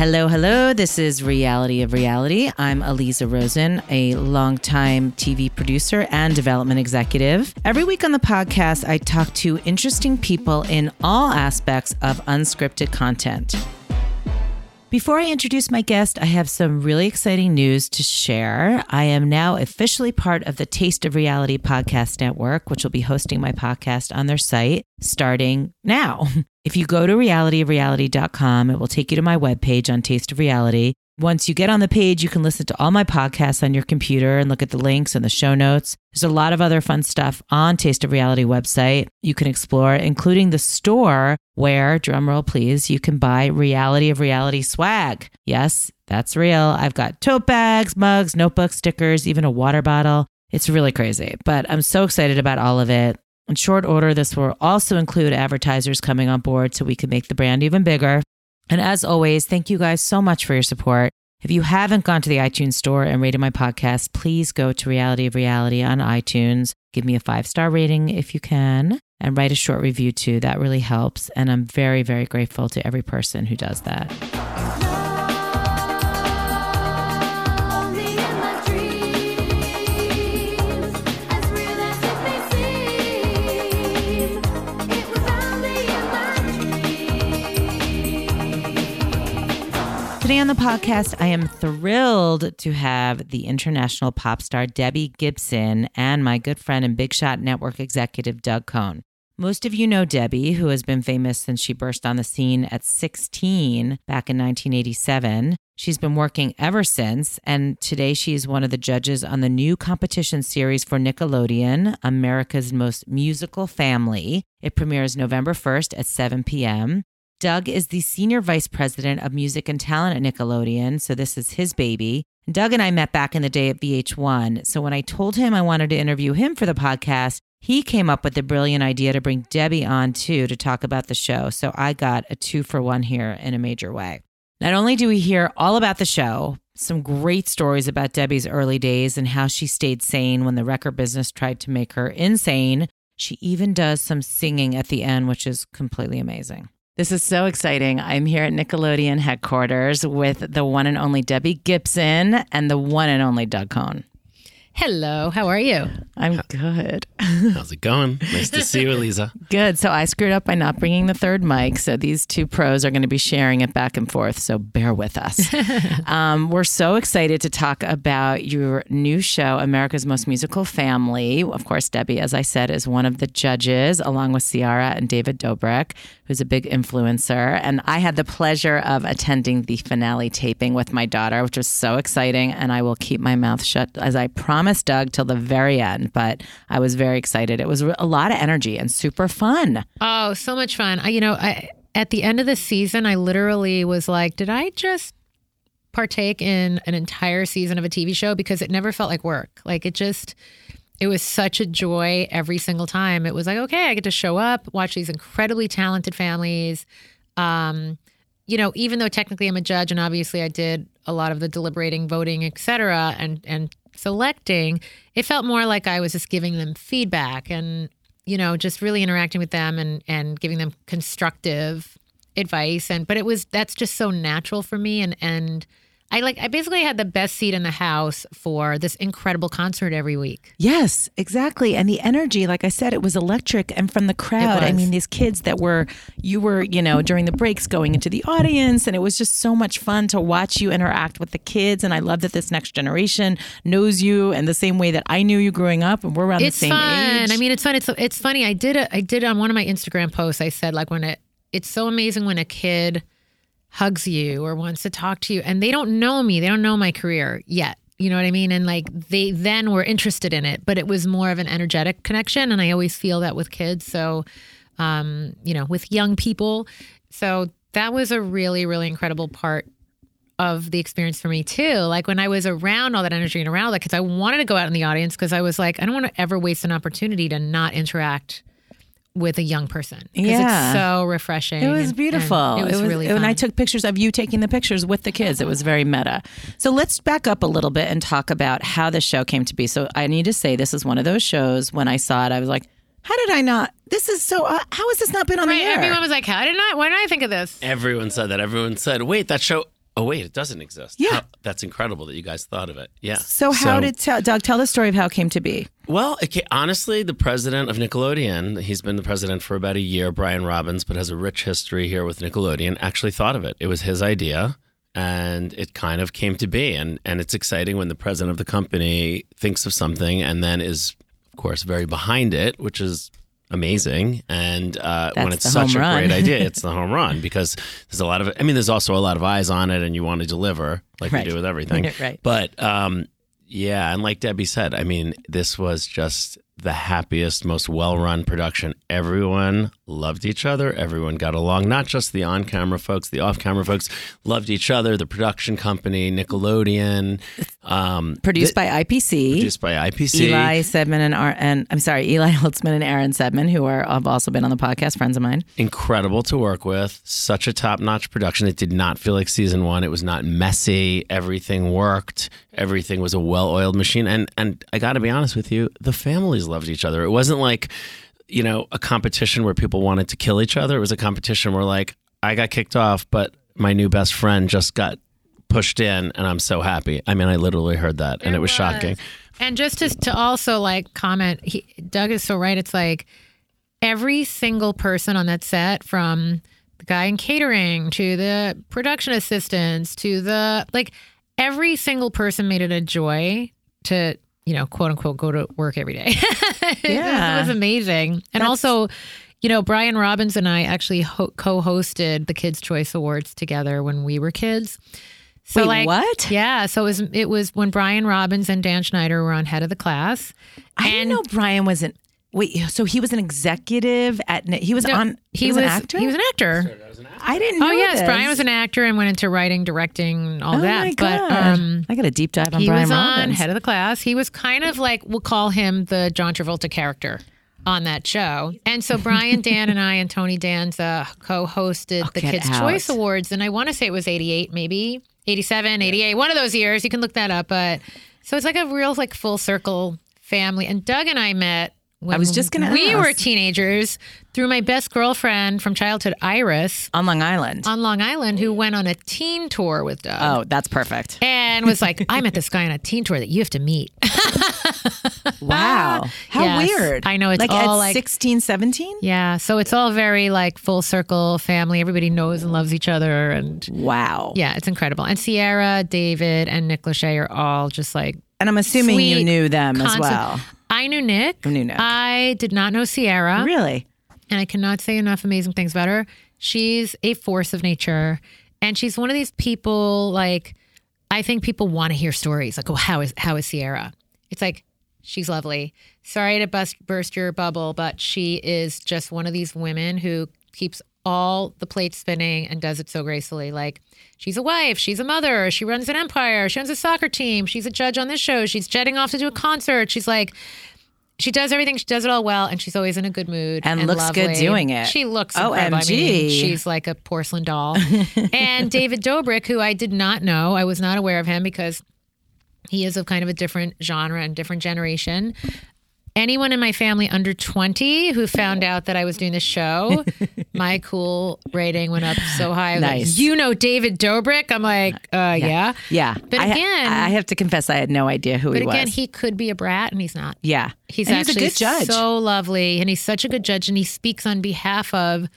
Hello, hello. This is Reality of Reality. I'm Aliza Rosen, a longtime TV producer and development executive. Every week on the podcast, I talk to interesting people in all aspects of unscripted content. Before I introduce my guest, I have some really exciting news to share. I am now officially part of the Taste of Reality podcast network, which will be hosting my podcast on their site starting now. If you go to realityofreality.com, it will take you to my webpage on Taste of Reality. Once you get on the page, you can listen to all my podcasts on your computer and look at the links and the show notes. There's a lot of other fun stuff on Taste of Reality website you can explore, including the store where, drumroll please, you can buy Reality of Reality swag. Yes, that's real. I've got tote bags, mugs, notebooks, stickers, even a water bottle. It's really crazy, but I'm so excited about all of it. In short order, this will also include advertisers coming on board so we can make the brand even bigger. And as always, thank you guys so much for your support. If you haven't gone to the iTunes store and rated my podcast, please go to Reality of Reality on iTunes. Give me a five star rating if you can and write a short review too. That really helps. And I'm very, very grateful to every person who does that. Today on the podcast, I am thrilled to have the international pop star Debbie Gibson and my good friend and Big Shot Network executive Doug Cohn. Most of you know Debbie, who has been famous since she burst on the scene at 16 back in 1987. She's been working ever since, and today she's one of the judges on the new competition series for Nickelodeon, America's Most Musical Family. It premieres November 1st at 7 p.m. Doug is the senior vice president of music and talent at Nickelodeon, so this is his baby. Doug and I met back in the day at VH1. So when I told him I wanted to interview him for the podcast, he came up with the brilliant idea to bring Debbie on too to talk about the show. So I got a two for one here in a major way. Not only do we hear all about the show, some great stories about Debbie's early days and how she stayed sane when the record business tried to make her insane. She even does some singing at the end, which is completely amazing. This is so exciting. I'm here at Nickelodeon headquarters with the one and only Debbie Gibson and the one and only Doug Cohn. Hello, how are you? I'm good. How's it going? Nice to see you, Eliza. Good. So I screwed up by not bringing the third mic. So these two pros are going to be sharing it back and forth. So bear with us. um, we're so excited to talk about your new show, America's Most Musical Family. Of course, Debbie, as I said, is one of the judges, along with Ciara and David Dobrik, who's a big influencer. And I had the pleasure of attending the finale taping with my daughter, which was so exciting. And I will keep my mouth shut, as I promised Doug, till the very end. But I was very excited. It was a lot of energy and super fun. Oh, so much fun. I, you know, I at the end of the season, I literally was like, did I just partake in an entire season of a TV show because it never felt like work. Like it just it was such a joy every single time. It was like, okay, I get to show up, watch these incredibly talented families. Um, you know, even though technically I'm a judge and obviously I did a lot of the deliberating, voting, et cetera, and and selecting, it felt more like I was just giving them feedback and, you know, just really interacting with them and and giving them constructive advice. And but it was that's just so natural for me and and I like I basically had the best seat in the house for this incredible concert every week. Yes, exactly. And the energy, like I said, it was electric. And from the crowd, I mean, these kids that were, you were, you know, during the breaks going into the audience. And it was just so much fun to watch you interact with the kids. And I love that this next generation knows you and the same way that I knew you growing up. And we're around it's the same fun. age. I mean, it's fun. It's it's funny. I did a, I did on one of my Instagram posts. I said like when it it's so amazing when a kid hugs you or wants to talk to you and they don't know me. They don't know my career yet. You know what I mean? And like they then were interested in it, but it was more of an energetic connection. And I always feel that with kids. So, um, you know, with young people. So that was a really, really incredible part of the experience for me too. Like when I was around all that energy and around that, because I wanted to go out in the audience because I was like, I don't want to ever waste an opportunity to not interact with a young person. 'Cause Yeah. it's so refreshing. It was and- beautiful. and It was, really fun. And I took pictures of you taking the pictures with the kids. It was very meta. So let's back up a little bit and talk about how the show came to be. So I need to say this is one of those shows. When I saw it, I was like, "How did I not? This is so. Uh, how has this not been on right. the air?" Everyone was like, "How did I? Why did I think of this?" Everyone said that. Everyone said, wait, that show Oh wait, it doesn't exist. Yeah. How- that's incredible that you guys thought of it. Yeah. So how did tell, Doug tell the story of how it came to be? Well, ca- honestly, the president of Nickelodeon, he's been the president for about a year, Brian Robbins, but has a rich history here with Nickelodeon, actually thought of it. It was his idea and it kind of came to be. And, and it's exciting when the president of the company thinks of something and then is, of course, very behind it, which is amazing. And uh, when it's such a run. great idea, it's the home run because there's a lot of, I mean, there's also a lot of eyes on it and you want to deliver like Right. we do with everything. Right. But um, yeah, and like Debbie said, I mean, this was just the happiest, most well run production. Everyone loved each other. Everyone got along. Not just the on camera folks, the off camera folks loved each other. The production company, Nickelodeon, um, Produced by IPC. produced by IPC. Eli Saidman and Ar- and I'm sorry, Eli Holzman and Aaron Saidman, who are have also been on the podcast, friends of mine. incredible to work with. Such a top notch production. It did not feel like season one. It was not messy. Everything worked. Everything was a well oiled machine. And and I got to be honest with you, the families loved each other. It wasn't like you know a competition where people wanted to kill each other. It was a competition where like I got kicked off, but my new best friend just got pushed in, and I'm so happy. I mean, I literally heard that, and it was, shocking. And just to, to also like comment, he, Doug is so right. It's like every single person on that set, from the guy in catering to the production assistants to the like, every single person made it a joy to you know quote unquote go to work every day. Yeah. it was amazing. And also. You know, Brian Robbins and I actually ho- co-hosted the Kids Choice Awards together when we were kids. So Wait, like, what? Yeah, so it was it was when Brian Robbins and Dan Schneider were on head of the class. I didn't know Brian was an wait. So he was an executive at. He was No, on. He, was, an actor. He was an actor. I didn't know. Oh yes, this. Brian was an actor and went into writing, directing, all Oh that. my but um, I got a deep dive on he Brian was on Robbins. head of the class. He was kind of like we'll call him the John Travolta character on that show. And so Brian, Dan, and I and Tony Danza co-hosted the Kids out. Choice Awards, and I want to say it was '88, maybe '87, '88, one of those years. You can look that up, but so it's like a real like full circle family. And Doug and I met. When I was just gonna We ask. were teenagers through my best girlfriend from childhood, Iris, on Long Island. on Long Island, who went on a teen tour with Doug. oh, that's perfect. And was like, I met this guy on a teen tour that you have to meet. Wow, how Yes. weird! I know, it's like all at like- 16, 17? Yeah, so it's all very like full circle family. Everybody knows and loves each other, and Wow. yeah, it's incredible. And Ciara, David, and Nick Lachey are all just like And I'm assuming you knew them as well. I knew Nick. You knew Nick. I did not know Ciara, Really? and I cannot say enough amazing things about her. She's a force of nature, and she's one of these people like I think people want to hear stories like, "Oh, how is how is Ciara?" It's like she's lovely. Sorry to bust, burst your bubble, but she is just one of these women who keeps all the plates spinning and does it so gracefully. Like she's a wife, she's a mother, she runs an empire, she runs a soccer team, she's a judge on this show, she's jetting off to do a concert. She's like she does everything. She does it all well, and she's always in a good mood And looks good doing it. She looks incredible. I mean, OMG. she's like a porcelain doll. and David Dobrik, who I did not know, I was not aware of him because he is of kind of a different genre and different generation. Anyone in my family under 20 who found out that I was doing the show, my cool rating went up so high. Was like, Nice. you know David Dobrik? I'm like, uh, yeah. Yeah. But I, again- I have to confess, I had no idea who he was. But again, he could be a brat and he's not. yeah. He's And actually a good judge. so lovely, and he's such a good judge, and he speaks on behalf of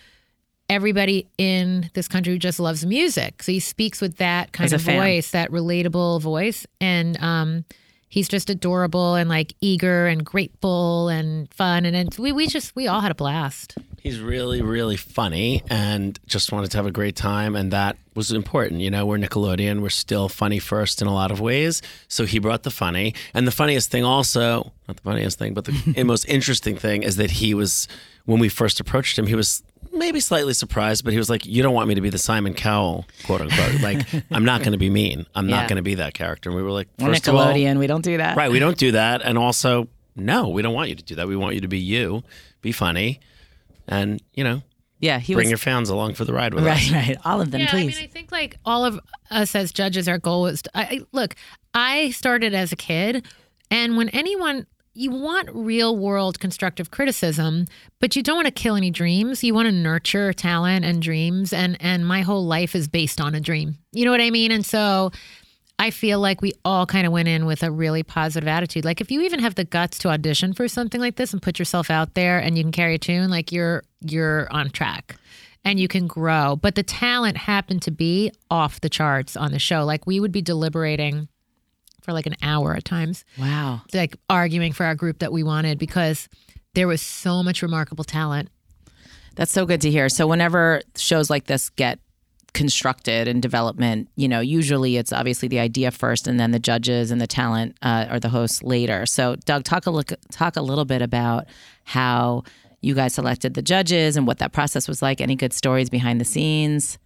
everybody in this country who just loves music. So he speaks with that kind of fan. voice, that relatable voice, and um, he's just adorable and like eager and grateful and fun, and, and we we just we all had a blast. He's really, really funny and just wanted to have a great time. And that was important. You know, we're Nickelodeon. We're still funny first in a lot of ways. So he brought the funny. And the funniest thing also, not the funniest thing, but the most interesting thing is that he was, when we first approached him, he was maybe slightly surprised, but he was like, You don't want me to be the Simon Cowell, quote unquote. like, I'm not going to be mean. I'm Yeah. not going to be that character. And we were like, We're First of all, Nickelodeon. we don't do that. Right. We don't do that. And also, no, we don't want you to do that. We want you to be you, be funny, and, you know, Yeah. He bring was. your fans along for the ride with right, us. Right, right. All of them, yeah, please. I mean, I think like all of us as judges, our goal was. To, I, I- look, I started as a kid, and when anyone you want real world constructive criticism, but you don't want to kill any dreams. You want to nurture talent and dreams and and my whole life is based on a dream. You know what I mean? And so I feel like we all kind of went in with a really positive attitude. Like if you even have the guts to audition for something like this and put yourself out there and you can carry a tune, like you're you're on track and you can grow. But the talent happened to be off the charts on the show. Like we would be deliberating for like an hour at times, Wow. like arguing for our group that we wanted because there was so much remarkable talent. That's so good to hear. So whenever shows like this get constructed in development, you know, usually it's obviously the idea first, and then the judges and the talent uh, or the hosts later. So, Doug, talk a look, talk a little bit about how you guys selected the judges and what that process was like. Any good stories behind the scenes?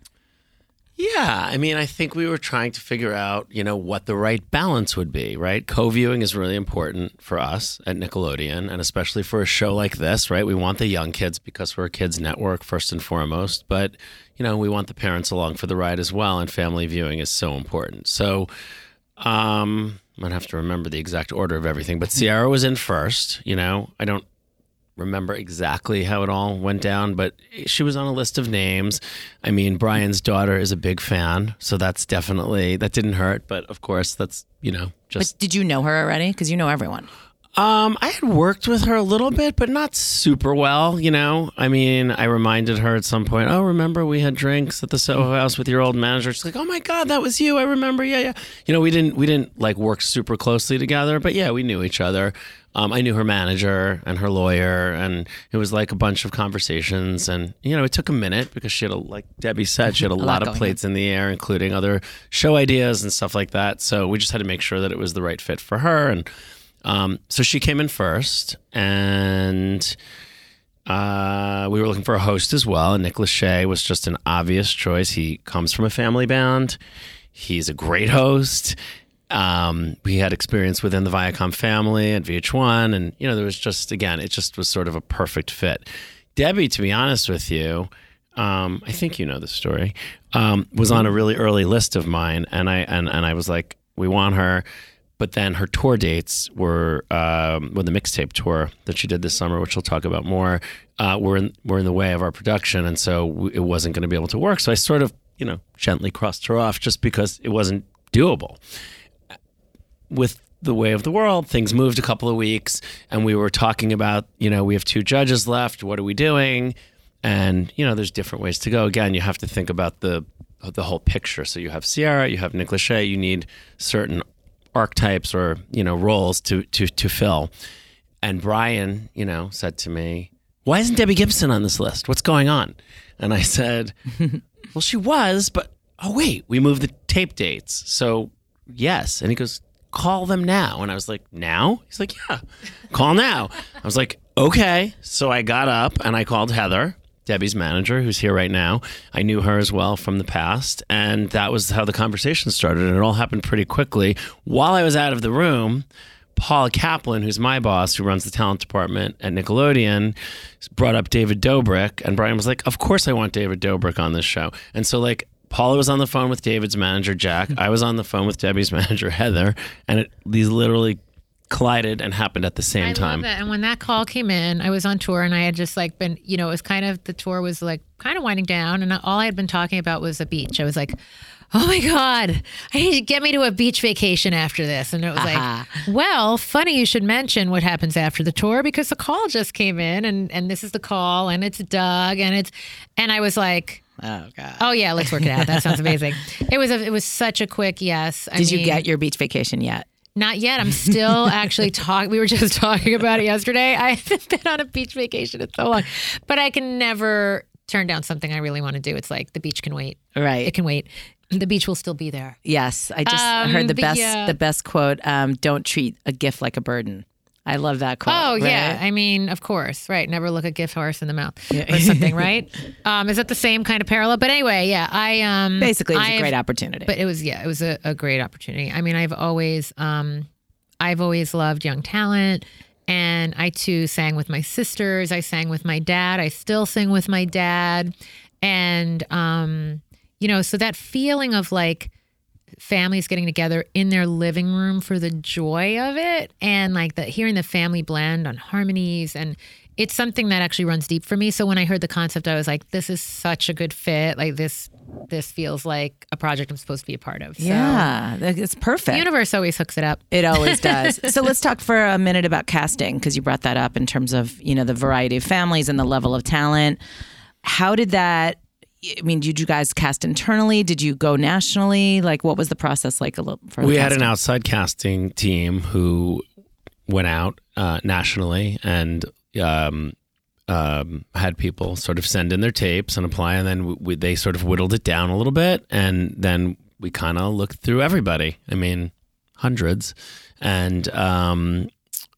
Yeah, I mean, I think we were trying to figure out, you know, what the right balance would be, right? Co-viewing is really important for us at Nickelodeon, and especially for a show like this, right? We want the young kids because we're a kids network first and foremost, but you know, we want the parents along for the ride as well, and family viewing is so important. So, um, I'm gonna have to remember the exact order of everything, but Ciara was in first. You know, I don't remember exactly how it all went down, but she was on a list of names. I mean, Brian's daughter is a big fan, so that's definitely that didn't hurt. But of course, that's you know just. But did you know her already? Because you know everyone. Um, I had worked with her a little bit, but not super well. You know, I mean, I reminded her at some point. Oh, remember we had drinks at the Soho House with your old manager? She's like, Oh my God, that was you. I remember. Yeah, yeah. You know, we didn't we didn't like work super closely together, but yeah, we knew each other. Um, I knew her manager and her lawyer, and it was like a bunch of conversations. And you know, it took a minute because she had, a, like Debbie said, she had a, lot lot, going of on. plates in the air, including other show ideas and stuff like that. So we just had to make sure that it was the right fit for her. And um, so she came in first, and uh, we were looking for a host as well. And Nick Lachey was just an obvious choice. He comes from a family band. He's a great host. Um, we had experience within the Viacom family at VH1, and you know there was just again, it just was sort of a perfect fit. Debbie, to be honest with you, um, I think you know the story. Um, was on a really early list of mine, and I and and I was like, we want her. But then her tour dates were um, when the mixtape tour that she did this summer, which we'll talk about more, uh, were in were in the way of our production, and so it wasn't going to be able to work. So I sort of, you know, gently crossed her off just because it wasn't doable. With the way of the world, things moved a couple of weeks, and we were talking about, you know, we have two judges left. What are we doing? And you know, there's different ways to go. Again, you have to think about the the whole picture. So you have Ciara, you have Nick Lachey, you need certain archetypes or you know roles to to to fill. And Brian, you know, said to me, "Why isn't Debbie Gibson on this list? What's going on?" And I said, "Well, she was, but oh wait, we moved the tape dates, so yes." And he goes, "Call them now." And I was like, "Now?" He's like, "Yeah, call now." I was like, "Okay." So I got up and I called Heather. Debbie's manager, who's here right now. I knew her as well from the past. And that was how the conversation started. And it all happened pretty quickly. While I was out of the room, Paula Kaplan, who's my boss, who runs the talent department at Nickelodeon, brought up David Dobrik. And Brian was like, Of course I want David Dobrik on this show. And so, like, Paula was on the phone with David's manager, Jack. I was on the phone with Debbie's manager, Heather. And it, these literally collided and happened at the same I time. love that. And when that call came in, I was on tour and I had just like been, you know, it was kind of the tour was like kind of winding down, and all I had been talking about was a beach. I was like. Oh my God, I need to get me to a beach vacation after this. And it was like, uh-huh. well, funny you should mention what happens after the tour because the call just came in and, and this is the call and it's Doug and it's, and I was like, Oh God. oh yeah, let's work it out. That sounds amazing. It was, a, it was such a quick yes. I Did you get your beach vacation yet? Not yet. I'm still actually talking. We were just talking about it yesterday. I haven't been on a beach vacation in so long, but I can never turn down something I really want to do. It's like the beach can wait. Right. It can wait. The beach will still be there. Yes, I just Um, heard the best yeah. the best quote. Um, Don't treat a gift like a burden. I love that quote. Oh yeah, right? I mean, of course, right? Never look a gift horse in the mouth or something, right? Um, is that the same kind of parallel? But anyway, yeah, I um Basically, it was a I've- great opportunity. But it was yeah, it was a, a great opportunity. I mean, I've always um I've always loved young talent and I too sang with my sisters, I sang with my dad, I still sing with my dad. And um you know, so that feeling of like families getting together in their living room for the joy of it and like the hearing the family blend on harmonies and it's something that actually runs deep for me. So when I heard the concept, I was like, this is such a good fit. Like this this feels like a project I'm supposed to be a part of. So Yeah, it's perfect. the universe always hooks it up. It always does. so let's talk for a minute about casting because you brought that up in terms of you know the variety of families and the level of talent. How did that? I mean, did you guys cast internally? Did you go nationally? Like, what was the process like? A little for we had an outside casting team who went out uh, nationally and um, um, had people sort of send in their tapes and apply, and then we, we, they sort of whittled it down a little bit, and then we kind of looked through everybody. I mean, hundreds, and um,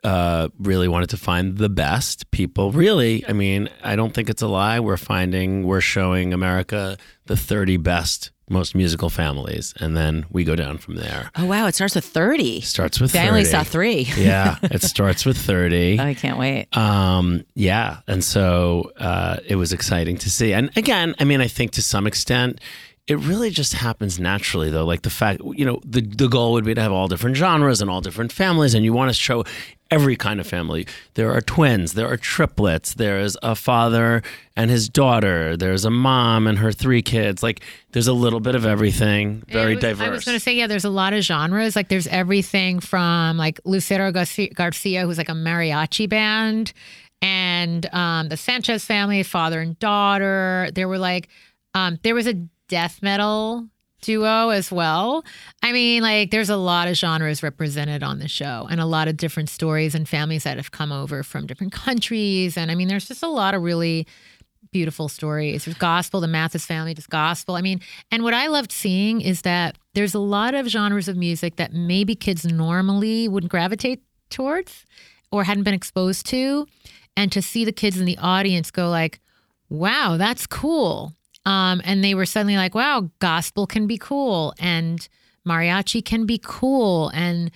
uh, really wanted to find the best people. Really, I mean, I don't think it's a lie. We're finding we're showing America the 30 best most musical families, and then we go down from there. Oh wow! It starts with thirty. Starts with I only saw three. yeah, it starts with 30. I can't wait. Um, yeah, and so uh, it was exciting to see. And again, I mean, I think to some extent, it really just happens naturally, though. Like the fact, you know, the the goal would be to have all different genres and all different families, and you want to show every kind of family. There are twins, there are triplets, there is a father and his daughter, there's a mom and her three kids. Like there's a little bit of everything, very I was, diverse. I was going to say, yeah, there's a lot of genres. Like there's everything from like Lucero Garcia, Garcia who's like a mariachi band, and um, the Sanchez family, father and daughter. There were like, um, there was a death metal duo as well. I mean, like there's a lot of genres represented on the show and a lot of different stories and families that have come over from different countries. And I mean, there's just a lot of really beautiful stories. There's gospel, the Mathis family does gospel. I mean, and what I loved seeing is that there's a lot of genres of music that maybe kids normally wouldn't gravitate towards or hadn't been exposed to. And to see the kids in the audience go like, wow, that's cool. Um, and they were suddenly like, wow, gospel can be cool and mariachi can be cool. And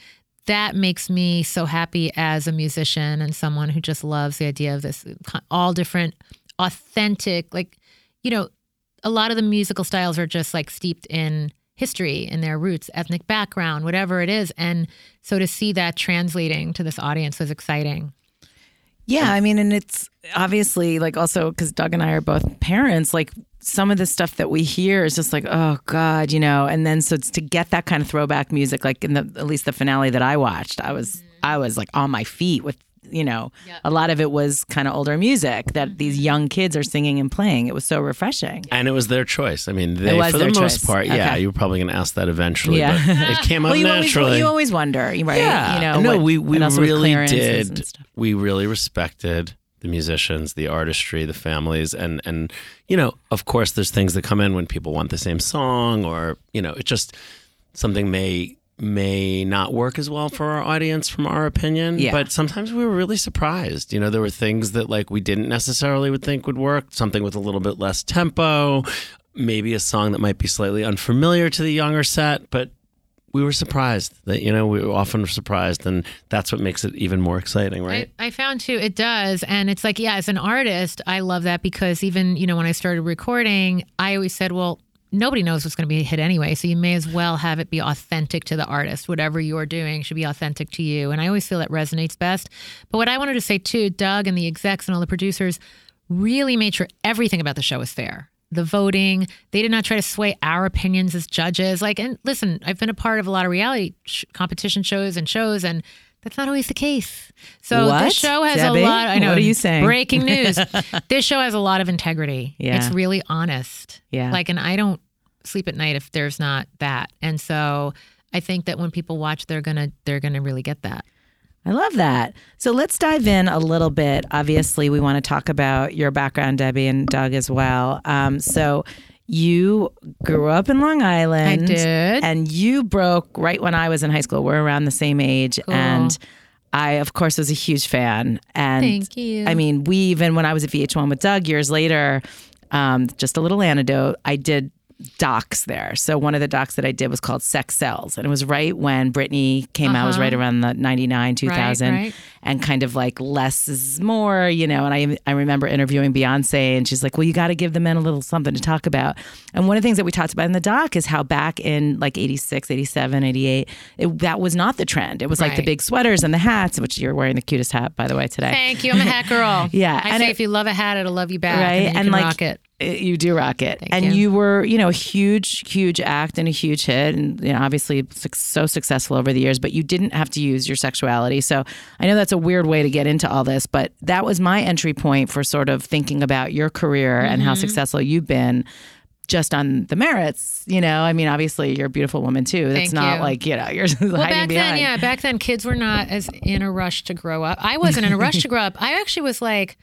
that makes me so happy as a musician and someone who just loves the idea of this all different authentic like you know a lot of the musical styles are just like steeped in history and their roots ethnic background whatever it is and so to see that translating to this audience was exciting Yeah, I mean, and it's obviously like also because Doug and I are both parents, like some of the stuff that we hear is just like, oh God, you know, and then so it's to get that kind of throwback music, like in the at least the finale that I watched, I was I was like on my feet with you know, a lot of it was kind of older music that mm-hmm. these young kids are singing and playing. It was so refreshing. and it was their choice. I mean, they, for the their most choice. part, yeah, Okay. you were probably going to ask that eventually, Yeah. but it came up well, you always, naturally. you always wonder, right? yeah, You know, no, what- we we what really did. We really respected the musicians, the artistry, the families, and and you know, of course, there's things that come in when people want the same song, or you know, it just something may may not work as well for our audience from our opinion Yeah. but sometimes we were really surprised you know there were things that like we didn't necessarily would think would work something with a little bit less tempo maybe a song that might be slightly unfamiliar to the younger set but we were surprised that you know we were often surprised and that's what makes it even more exciting right I, I found too it does and it's like yeah as an artist i love that because even you know when i started recording i always said well nobody knows what's going to be a hit anyway so you may as well have it be authentic to the artist. Whatever you're doing should be authentic to you and i always feel that resonates best. But what i wanted to say too doug and the execs and all the producers really made sure everything about the show was fair. The voting they did not try to sway our opinions as judges. Like and listen i've been a part of a lot of reality sh- competition shows and shows and that's not always the case so What? this show has Debbie? a lot i know What are you saying? breaking news this show has a lot of integrity Yeah. it's really honest Yeah. like and i don't sleep at night if there's not that and so i think that when people watch they're gonna they're gonna really get that I love that. So let's dive in a little bit. Obviously, we want to talk about your background, Debbie and Doug as well. Um, so you grew up in Long Island. I did. And you broke right when I was in high school. We're around the same age. And I, of course, was a huge fan. And Thank you. I mean, we even, when I was at VH1 with Doug years later, um, just a little anecdote, I did docs there. So one of the docs that I did was called Sex Cells, and it was right when Britney came out. It was right around the ninety nine two thousand, Uh-huh. right. and kind of like less is more, you know. And I I remember interviewing Beyonce, and she's like, "Well, you got to give the men a little something to talk about." And one of the things that we talked about in the doc is how back in like 86, 87, 88, it, that was not the trend. It was like the big sweaters and the hats, which you're wearing the cutest hat by the way today. Thank you. I'm a hat girl. Yeah, I and say it- if you love a hat, it'll love you back. right And, can like rock it. You do rock it and you. you. were you know a huge huge act and a huge hit and you know obviously so successful over the years but you didn't have to use your sexuality so i know that's a weird way to get into all this but that was my entry point for sort of thinking about your career and Mm-hmm. how successful you've been just on the merits you know i mean obviously you're a beautiful woman too that's Thank not you. like you know you're hiding Well, back behind then, yeah, back then, kids were not as in a rush to grow up. I wasn't in a rush to grow up. I actually was like,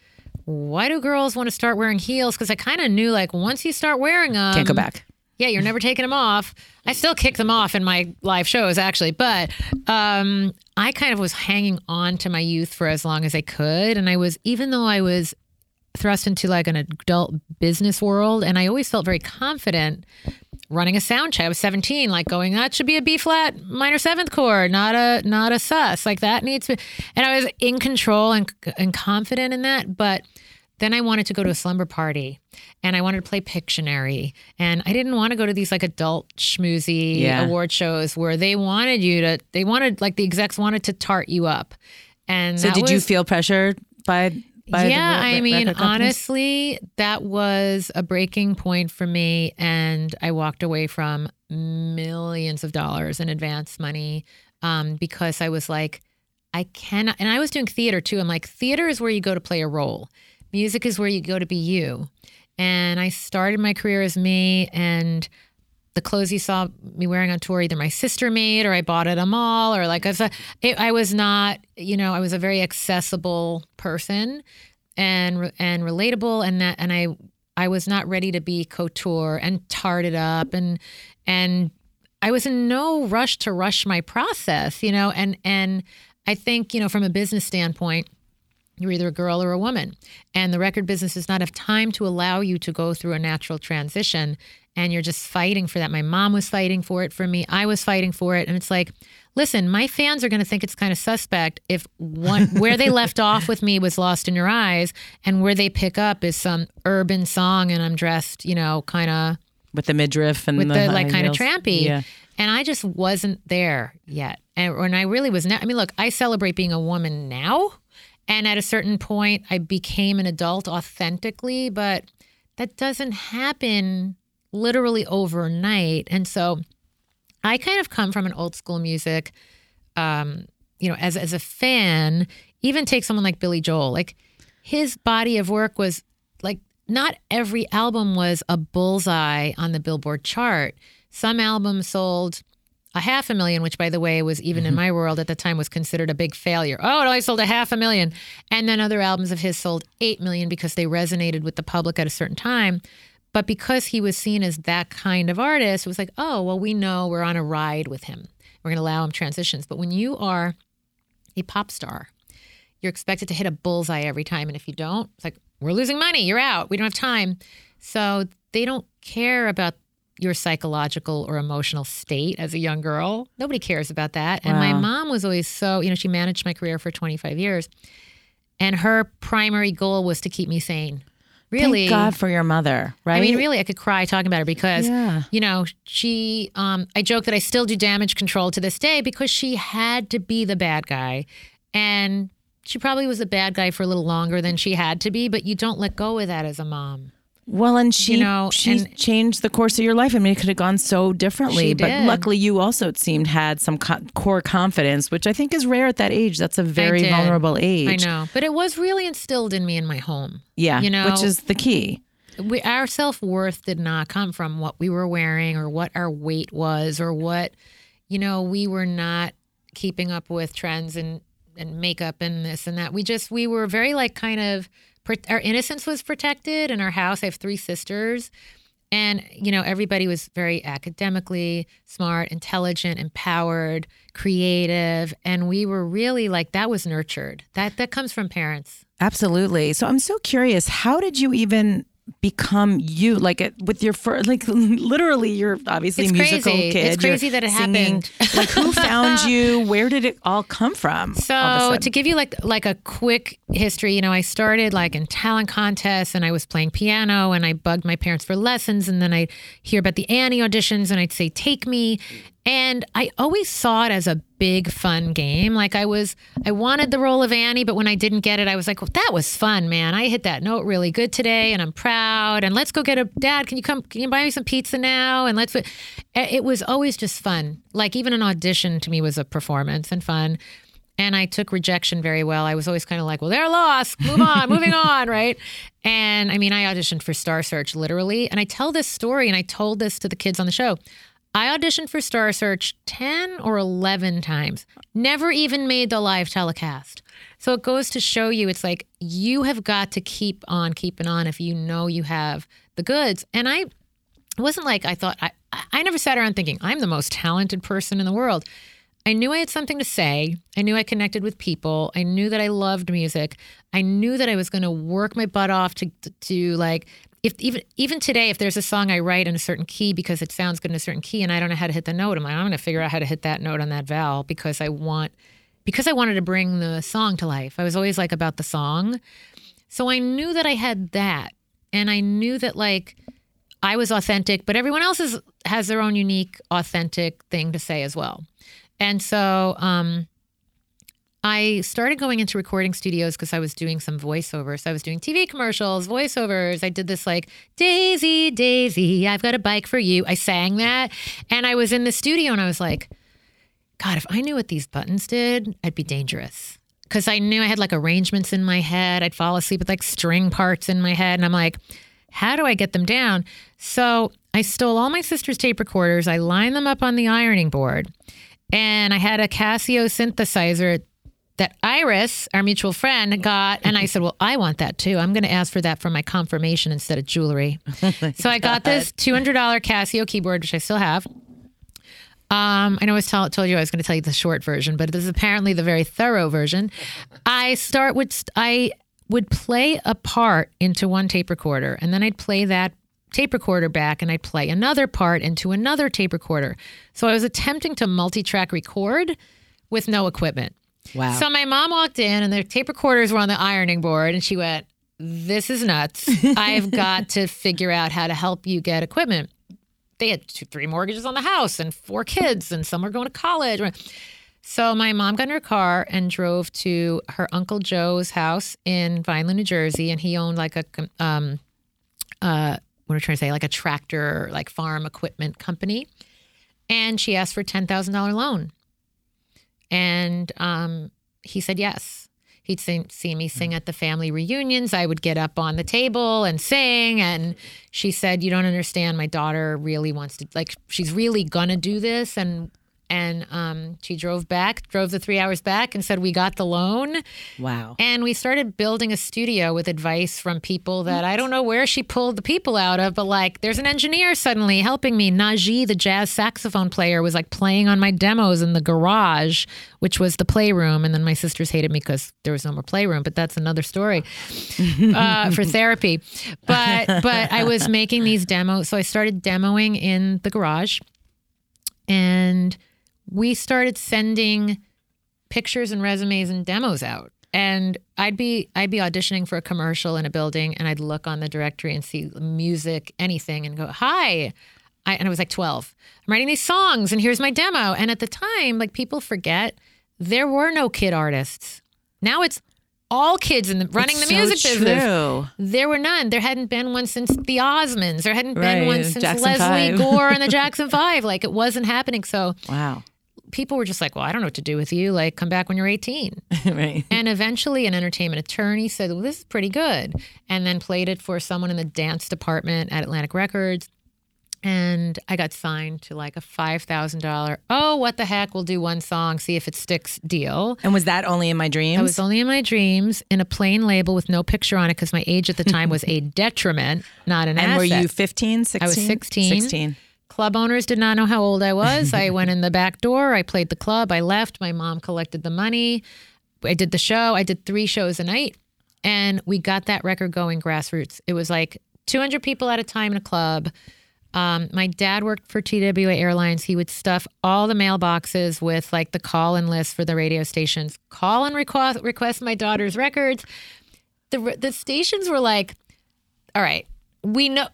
why do girls want to start wearing heels? Because I kind of knew like once you start wearing them, can't go back Yeah, you're never taking them off. I still kick them off in my live shows, actually, but um, I kind of was hanging on to my youth for as long as I could, and I was even though I was thrust into like an adult business world, and I always felt very confident running a sound check. I was 17, like going, that should be a B flat minor seventh chord, not a not a sus. Like that needs to Be. and I was in control and and confident in that. But then I wanted to go to a slumber party and I wanted to play Pictionary. And I didn't want to go to these like adult schmoozy Yeah. award shows where they wanted you to they wanted like the execs wanted to tart you up. And so did you feel pressured by yeah, the I mean, honestly, that was a breaking point for me, and I walked away from millions of dollars in advance money um, because I was like, I cannot. And I was doing theater too. I'm like, theater is where you go to play a role. Music is where you go to be you. And I started my career as me, and the clothes you saw me wearing on tour, either my sister made or I bought at a mall or like I was, it, I was not, you know, I was a very accessible person and and relatable, and that and I I was not ready to be couture and tarted up and and I was in no rush to rush my process, you know, and and I think you know from a business standpoint you're either a girl or a woman. And the record business does not have time to allow you to go through a natural transition. And you're just fighting for that. My mom was fighting for it for me. I was fighting for it. And it's like, listen, my fans are going to think it's kind of suspect if one where they left off with me was lost in your eyes and where they pick up is some urban song and I'm dressed, you know, kind of with the midriff and with the, like kind of trampy. Yeah. And I just wasn't there yet. And when I really was not, I mean, look, I celebrate being a woman now. And at a certain point, I became an adult authentically, but that doesn't happen literally overnight. And so I kind of come from an old school music, um, you know, as, as a fan, even take someone like Billy Joel, like his body of work was like not every album was a bullseye on the Billboard chart. Some albums sold a half a million, which by the way was even in my world at the time was considered a big failure. Oh, it only sold a half a million. And then other albums of his sold eight million because they resonated with the public at a certain time. But because he was seen as that kind of artist, it was like, oh, well, we know we're on a ride with him. We're going to allow him transitions. But when you are a pop star, you're expected to hit a bullseye every time. And if you don't, it's like, we're losing money. You're out. We don't have time. So they don't care about your psychological or emotional state as a young girl. Nobody cares about that. And my mom was always so, you know, she managed my career for 25 years. And her primary goal was to keep me sane. Really. Thank God for your mother, right? I mean, really, I could cry talking about her because, Yeah. you know, she, um, I joke that I still do damage control to this day because she had to be the bad guy. And she probably was a bad guy for a little longer than she had to be, but you don't let go of that as a mom. Well, and she You know, she and- changed the course of your life. I mean, it could have gone so differently, but luckily you also it seemed had some co- core confidence, which I think is rare at that age. That's a very vulnerable age. I know. But it was really instilled in me in my home. Yeah, You know, which is the key. we, our self worth did not come from what we were wearing or what our weight was or what, you know, we were not keeping up with trends and, and makeup and this and that. We just, we were very like kind of, our innocence was protected in our house. I have three sisters. And, you know, everybody was very academically smart, intelligent, empowered, creative. And we were really like, that was nurtured. That, that comes from parents. Absolutely. So I'm so curious, how did you even become you? Like it, with your first, like literally, you're obviously It's musical crazy. kid. It's crazy You're that it singing. happened. like who found you? Where did it all come from? all of a So to give you like like a quick history, you know, I started like in talent contests and I was playing piano and I bugged my parents for lessons and then I'd hear about the Annie auditions and I'd say take me and I always saw it as a big fun game. Like I was I wanted the role of Annie, but when I didn't get it, I was like, well, that was fun, man. I hit that note really good today and I'm proud and let's go get a dad, can you come can you buy me some pizza now? And let's eh, it was always just fun. Like even an audition to me was a performance and fun and I took rejection very well. I was always kind of like, well, they're lost. Move on, moving on, right? And I mean, I auditioned for Star Search literally. And I tell this story, and I told this to the kids on the show. I auditioned for Star Search 10 or 11 times, never even made the live telecast. So it goes to show you it's like you have got to keep on keeping on if you know you have the goods. And I, wasn't like I thought, I, I- never sat around thinking I'm the most talented person in the world. I knew I had something to say. I knew I connected with people. I knew that I loved music. I knew that I was going to work my butt off to, to, to like, if even even today, if there's a song I write in a certain key because it sounds good in a certain key and I don't know how to hit the note, I'm like, I'm going to figure out how to hit that note on that vowel because I want, because I wanted to bring the song to life. I was always like about the song. So I knew that I had that. And I knew that like I was authentic, but everyone else is, has their own unique, authentic thing to say as well. And so um, I started going into recording studios because I was doing some voiceovers. I was doing TV commercials, voiceovers. I did this like, Daisy, Daisy, I've got a bike for you. I sang that. And I was in the studio and I was like, God, if I knew what these buttons did, I'd be dangerous. Because I knew I had like arrangements in my head. I'd fall asleep with like string parts in my head. And I'm like, how do I get them down? So I stole all my sister's tape recorders. I lined them up on the ironing board. And I had a Casio synthesizer that Iris, our mutual friend, got. And I said, Well, I want that too. I'm going to ask for that for my confirmation instead of jewelry. so I got this $200 Casio keyboard, which I still have. Um, I know I was tell, told you I was going to tell you the short version, but this is apparently the very thorough version. I start with I would play a part into one tape recorder, and then I'd play that tape recorder back, and I'd play another part into another tape recorder. So I was attempting to multi-track record with no equipment. Wow. So my mom walked in, and the tape recorders were on the ironing board, and she went, "This is nuts. I've got to figure out how to help you get equipment." they had two, three mortgages on the house and four kids, and some were going to college. So my mom got in her car and drove to her uncle Joe's house in Vineland, New Jersey, and he owned like a um, uh, what am I trying to say, like a tractor, like farm equipment company. And she asked for a ten thousand dollar loan, and um, he said yes. He'd sing, see me sing at the family reunions. I would get up on the table and sing. And she said, "You don't understand. My daughter really wants to. Like, she's really gonna do this." And and um, she drove back, drove the three hours back, and said, "We got the loan." wow. And we started building a studio with advice from people that I don't know where she pulled the people out of, but like there's an engineer suddenly helping me. Najee, the jazz saxophone player, was like playing on my demos in the garage, which was the playroom. And then my sisters hated me because there was no more playroom, but that's another story uh, for therapy. But but I was making these demos, so I started demoing in the garage, and we started sending pictures and resumes and demos out. And I'd be I'd be auditioning for a commercial in a building, and I'd look on the directory and see music, anything, and go, "Hi." I, and I was like 12. I'm writing these songs, and here's my demo. And at the time, like people forget, there were no kid artists. Now it's all kids in the, running It's the music so business. true. There were none. There hadn't been one since the Osmonds. There hadn't been one since Jackson Lesley Five. Gore and the Jackson Five. Like it wasn't happening. So Wow. People were just like, "Well, I don't know what to do with you. Like, come back when you're 18." right. And eventually, an entertainment attorney said, Well, this is pretty good. And then played it for someone in the dance department at Atlantic Records. And I got signed to like a $5,000, oh, what the heck, we'll do one song, see if it sticks deal. And was that only in my dreams? I was only in my dreams in a plain label with no picture on it because my age at the time was a detriment, not an and asset. And were you 15, 16? I was 16. 16. Club owners did not know how old I was. I went in the back door. I played the club. I left. My mom collected the money. I did the show. I did three shows a night. And we got that record going grassroots. It was like 200 people at a time in a club. Um, my dad worked for TWA Airlines. He would stuff all the mailboxes with like the call in list for the radio stations. Call and request request my daughter's records. The the stations were like, all right, we know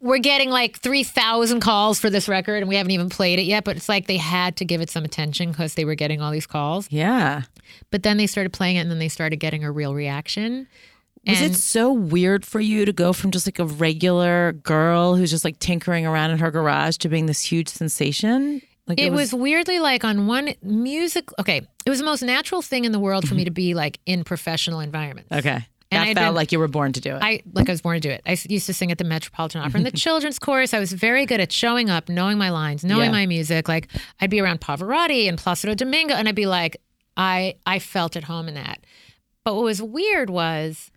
we're getting like 3,000 calls for this record and we haven't even played it yet, but it's like they had to give it some attention because they were getting all these calls. Yeah. But then they started playing it and then they started getting a real reaction. Was And it so weird for you to go from just like a regular girl who's just like tinkering around in her garage to being this huge sensation? Like it was weirdly like on one music. Okay, it was the most natural thing in the world for me to be like in professional environments. okay. And that I'd felt been- like you were born to do it. I like I was born to do it. I used to sing at the Metropolitan Opera in the children's chorus. I was very good at showing up, knowing my lines, knowing Yeah. my music. Like I'd be around Pavarotti and Placido Domingo, and I'd be like, I I felt at home in that. But what was weird was.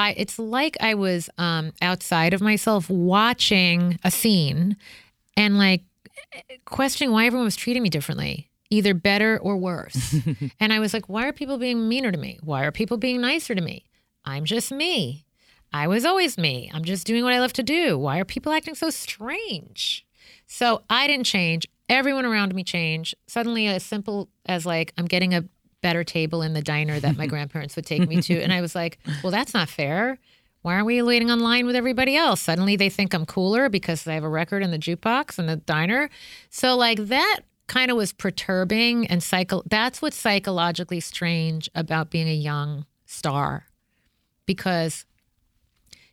I, it's like I was um, outside of myself watching a scene and like questioning why everyone was treating me differently, either better or worse. and I was like, why are people being meaner to me? Why are people being nicer to me? I'm just me. I was always me. I'm just doing what I love to do. Why are people acting so strange? So I didn't change. Everyone around me changed. Suddenly, as simple as like, I'm getting a better table in the diner that my grandparents would take me to. And I was like, well, that's not fair. Why aren't we waiting online with everybody else? Suddenly they think I'm cooler because I have a record in the jukebox in the diner. So like that kind of was perturbing and psycho that's what's psychologically strange about being a young star. Because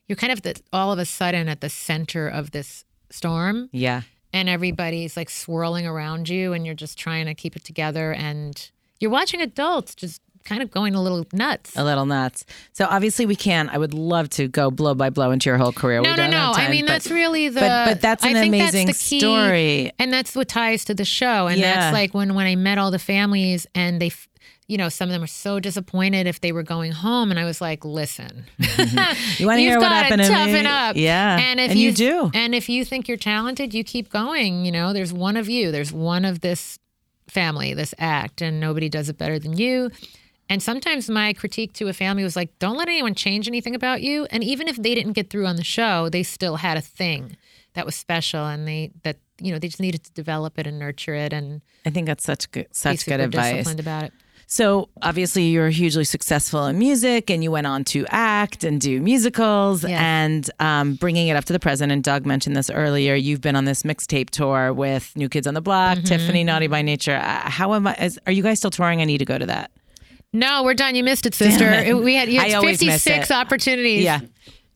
you're kind of the, all of a sudden at the center of this storm yeah. and everybody's like swirling around you and you're just trying to keep it together and you're watching adults just kind of going a little nuts. A little nuts. So obviously we can. I would love to go blow by blow into your whole career. No, We no, don't no. have I mean, but- that's really the. but- but that's I an think amazing that's the key, story. and that's what ties to the show. And Yeah. that's like when when I met all the families, and they, you know, some of them were so disappointed if they were going home, and I was like, listen, mm-hmm. You wanna You've hear what happened to toughen me? up, Yeah. and if And you you do. and if you think you're talented, you keep going. You know, there's one of you. There's one of this family, this act, and nobody does it better than you. And sometimes my critique to a family was like, don't let anyone change anything about you. And even if they didn't get through on the show, they still had a thing that was special and they that you know, they just needed to develop it and nurture it and I think that's such good, such good advice. disciplined about it. So obviously you're hugely successful in music, and you went on to act and do musicals, Yes. and um, bringing it up to the present. And Doug mentioned this earlier. You've been on this mixtape tour with New Kids on the Block, Mm-hmm. Tiffany, Naughty by Nature. Uh, how am I? Is, are you guys still touring? I need to go to that. No, we're done. You missed it, sister. It. We had, you had I always miss 56 it. opportunities. Yeah,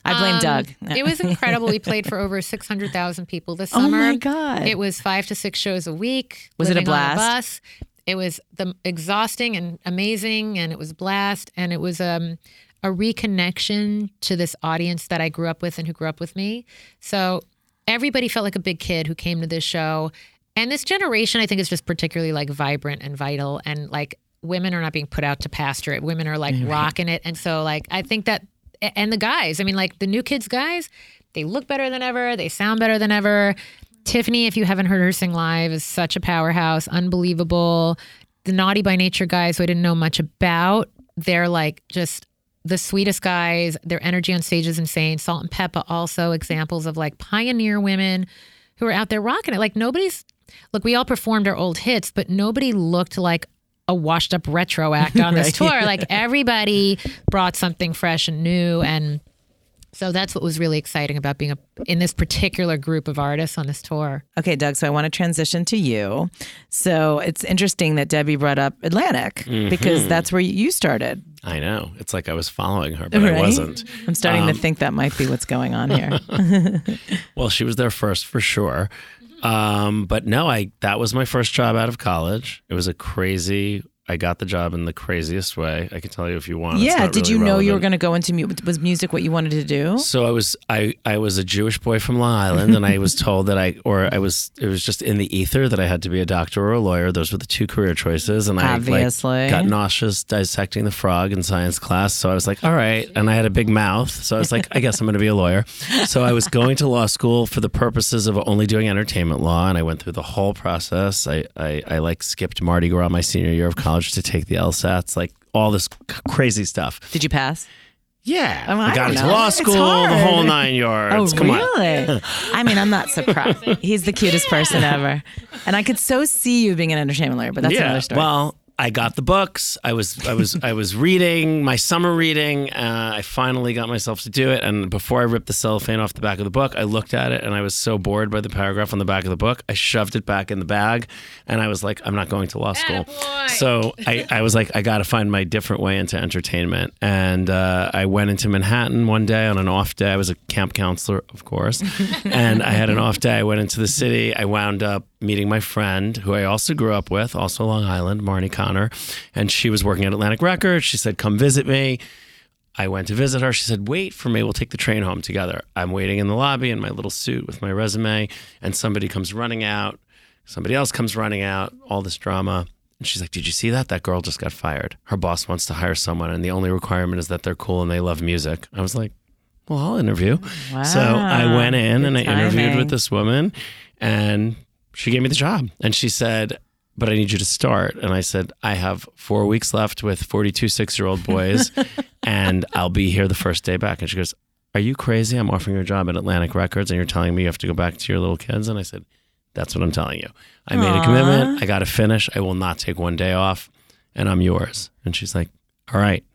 I blame Um, Doug. it was incredible. We played for over 600,000 people this summer. Oh my God. It was five to six shows a week. Was it a blast? bus. It was the exhausting and amazing, and it was a blast. And it was um, a reconnection to this audience that I grew up with and who grew up with me. So everybody felt like a big kid who came to this show. And this generation, I think, is just particularly like vibrant and vital. And like women are not being put out to pasture it. Women are like rocking it. And so, like, I think that, and the guys, I mean, like the new kids guys, they look better than ever. They sound better than ever. Tiffany, if you haven't heard her sing live, is such a powerhouse, unbelievable. The Naughty by Nature guys, who I didn't know much about, they're like just the sweetest guys. Their energy on stage is insane. Salt and Pepa also examples of like pioneer women who are out there rocking it. Like nobody's look, we all performed our old hits, but nobody looked like a washed up retro act on this Right. tour. Like everybody brought something fresh and new and so that's what was really exciting about being a, in this particular group of artists on this tour. Okay, Doug, so I want to transition to you. So it's interesting that Debbie brought up Atlantic because that's where you started. I know. It's like I was following her, but Right? I wasn't. I'm starting Um, to think that might be what's going on here. Well, she was there first for sure. Um, but no, I that was my first job out of college. It was a crazy. I got the job in the craziest way. I can tell you if you want. Yeah, did really you know you were going to go into music? was music what you wanted to do? So I was I I was a Jewish boy from Long Island, and I was told that I or I was it was just in the ether that I had to be a doctor or a lawyer. Those were the two career choices, and I Obviously. like, got nauseous dissecting the frog in science class. So I was like, all right, and I had a big mouth, so I was like, I guess I'm going to be a lawyer. So I was going to law school for the purposes of only doing entertainment law, and I went through the whole process. I I, I like skipped Mardi Gras my senior year of college to take the LSATs, like all this c- crazy stuff. Did you pass? Yeah, Oh, I I got don't into know. law school, the whole nine yards. Oh, Come on. really? I mean, I'm not surprised. He's the cutest person ever. And I could so see you being an entertainment lawyer, but that's yeah. another story. Well, I got the books. I was I was I was reading my summer reading. Uh, I finally got myself to do it. And before I ripped the cellophane off the back of the book, I looked at it and I was so bored by the paragraph on the back of the book. I shoved it back in the bag, and I was like, I'm not going to law school. Attaboy. So I, I was like, I got to find my different way into entertainment. And uh, I went into Manhattan one day on an off day. I was a camp counselor, of course, and I had an off day. I went into the city. I wound up meeting my friend who I also grew up with, also Long Island, Marnie Connor, and she was working at Atlantic Records. She said, "Come visit me." I went to visit her. She said, "Wait for me. We'll take the train home together." I'm waiting in the lobby in my little suit with my resume, and somebody comes running out. Somebody else comes running out. All this drama. And she's like, Did you see that? That girl just got fired. Her boss wants to hire someone, and the only requirement is that they're cool and they love music. I was like, Well, I'll interview. So I went in and I Good interviewed with this woman, and she gave me the job. And she said, But I need you to start. And I said, I have four weeks left with 42 six year old boys, and I'll be here the first day back. And she goes, Are you crazy? I'm offering you a job at Atlantic Records, and you're telling me you have to go back to your little kids? And I said, That's what I'm telling you. I made a commitment. I got to finish. I will not take one day off, and I'm yours. And she's like, All right,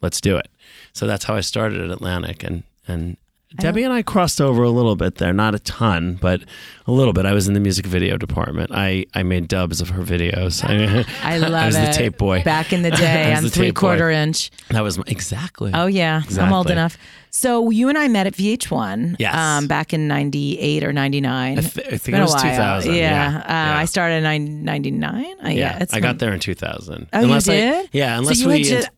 let's do it. So that's how I started at Atlantic. And, and Debbie and I crossed over a little bit there, not a ton, but a little bit. I was in the music video department. I, I made dubs of her videos. I love I was it. the tape boy. Back in the day on three quarter boy. inch. That was my, exactly. Oh yeah, I'm old enough. So you and I met at VH1. Yes. Um, back in '98 or '99. I, th- I think Been it a was while. 2000. Yeah. Yeah. Uh, Yeah. I started in '99. Uh, yeah. I got there in 2000. Oh, unless you I- did? yeah, unless so we. just,